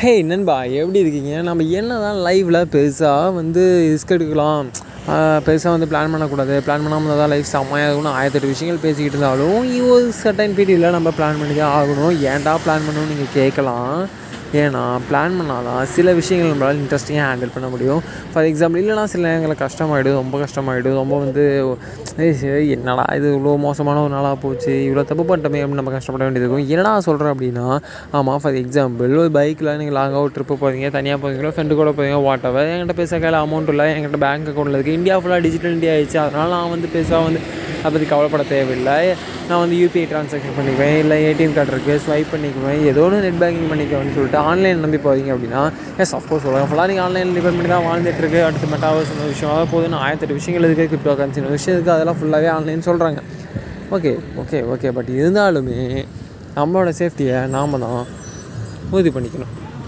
ஹே நண்பா எப்படி இருக்கீங்க? நம்ம என்ன தான் லைவில் பெருசாக வந்து ரிஸ்க் எடுக்கலாம். பெருசாக வந்து பிளான் பண்ணக்கூடாது. பிளான் பண்ணாமல் தான் லைஃப் செம்மையாக இருக்கணும் ஆயிரத்தெட்டு விஷயங்கள் பேசிக்கிட்டு இருந்தாலும் ஒரு சர்டன் பீரியடில் நம்ம பிளான் பண்ணி தான் ஆகணும். ஏன்டா பிளான் பண்ணணும்னு நீங்கள் கேட்கலாம். ஏன்னா பிளான் பண்ணாதான் சில விஷயங்கள் நம்மளால் இன்ட்ரெஸ்டிங்காக ஹேண்டில் பண்ண முடியும். ஃபார் எக்ஸாம்பிள் இல்லைனா சில நேரங்களில் கஷ்டமாயிடும் ரொம்ப கஷ்டமாயிடும் ரொம்ப வந்து சரி என்னடா இது இவ்வளோ மோசமான ஒரு நாளாக போச்சு இவ்வளோ தப்பு பண்ணிட்டோமே அப்படின்னு நம்ம கஷ்டப்பட வேண்டியது இருக்கும். என்னடா சொல்கிறேன் அப்படின்னா ஆமாம் ஃபார் எக்ஸாம்பிள் ஒரு பைக்கில் நீங்கள் லாங்காக ஒரு ட்ரிப்பு போகிறீங்க தனியாக போகிறீங்களோ ஃப்ரெண்டு கூட போகிறீங்க வாட் எவர் என்கிட்ட பேச கையில் அமௌண்ட் இல்லை என்கிட்ட பேங்க் அக்கௌண்ட்டில் இருக்குது இந்தியா ஃபுல்லாக டிஜிட்டல் இந்தியா ஆயிடுச்சு. அதனால் நான் வந்து பெருசாக வந்து அதை பற்றி கவலைப்பட தேவையில்லை. நான் வந்து யூபிஐ ட்ரான்சாக்ஷன் பண்ணிக்குவேன். இல்லை ஏடிஎம் கார்டு இருக்குது ஸ்வைப் பண்ணிக்குவேன். ஏதோ ஒன்று நெட் பேங்கிங் பண்ணிக்குவேன்னு சொல்லிட்டு ஆன்லைன் நம்பி போகிறீங்க அப்படின்னா எஸ் அஃப்கோர்ஸ் சொல்லுவாங்க. ஃபுல்லாக நீங்கள் ஆன்லைன் டிபெண்ட் பண்ணி தான் வாழ்ந்துட்டுருக்கு அடுத்து மெட்டாவர்ஸ் சொன்ன விஷயம் அதாவது போதுன்னு ஆயிரத்தெட்டு விஷயங்கள் இருக்குது கிரிப்டோ கரன்சி விஷயம் இருக்குது அதெல்லாம் ஃபுல்லாகவே ஆன்லைன் சொல்கிறாங்க ஓகே ஓகே ஓகே பட் இருந்தாலுமே நம்மளோட சேஃப்டியை நாம் தான் உறுதி பண்ணிக்கணும்.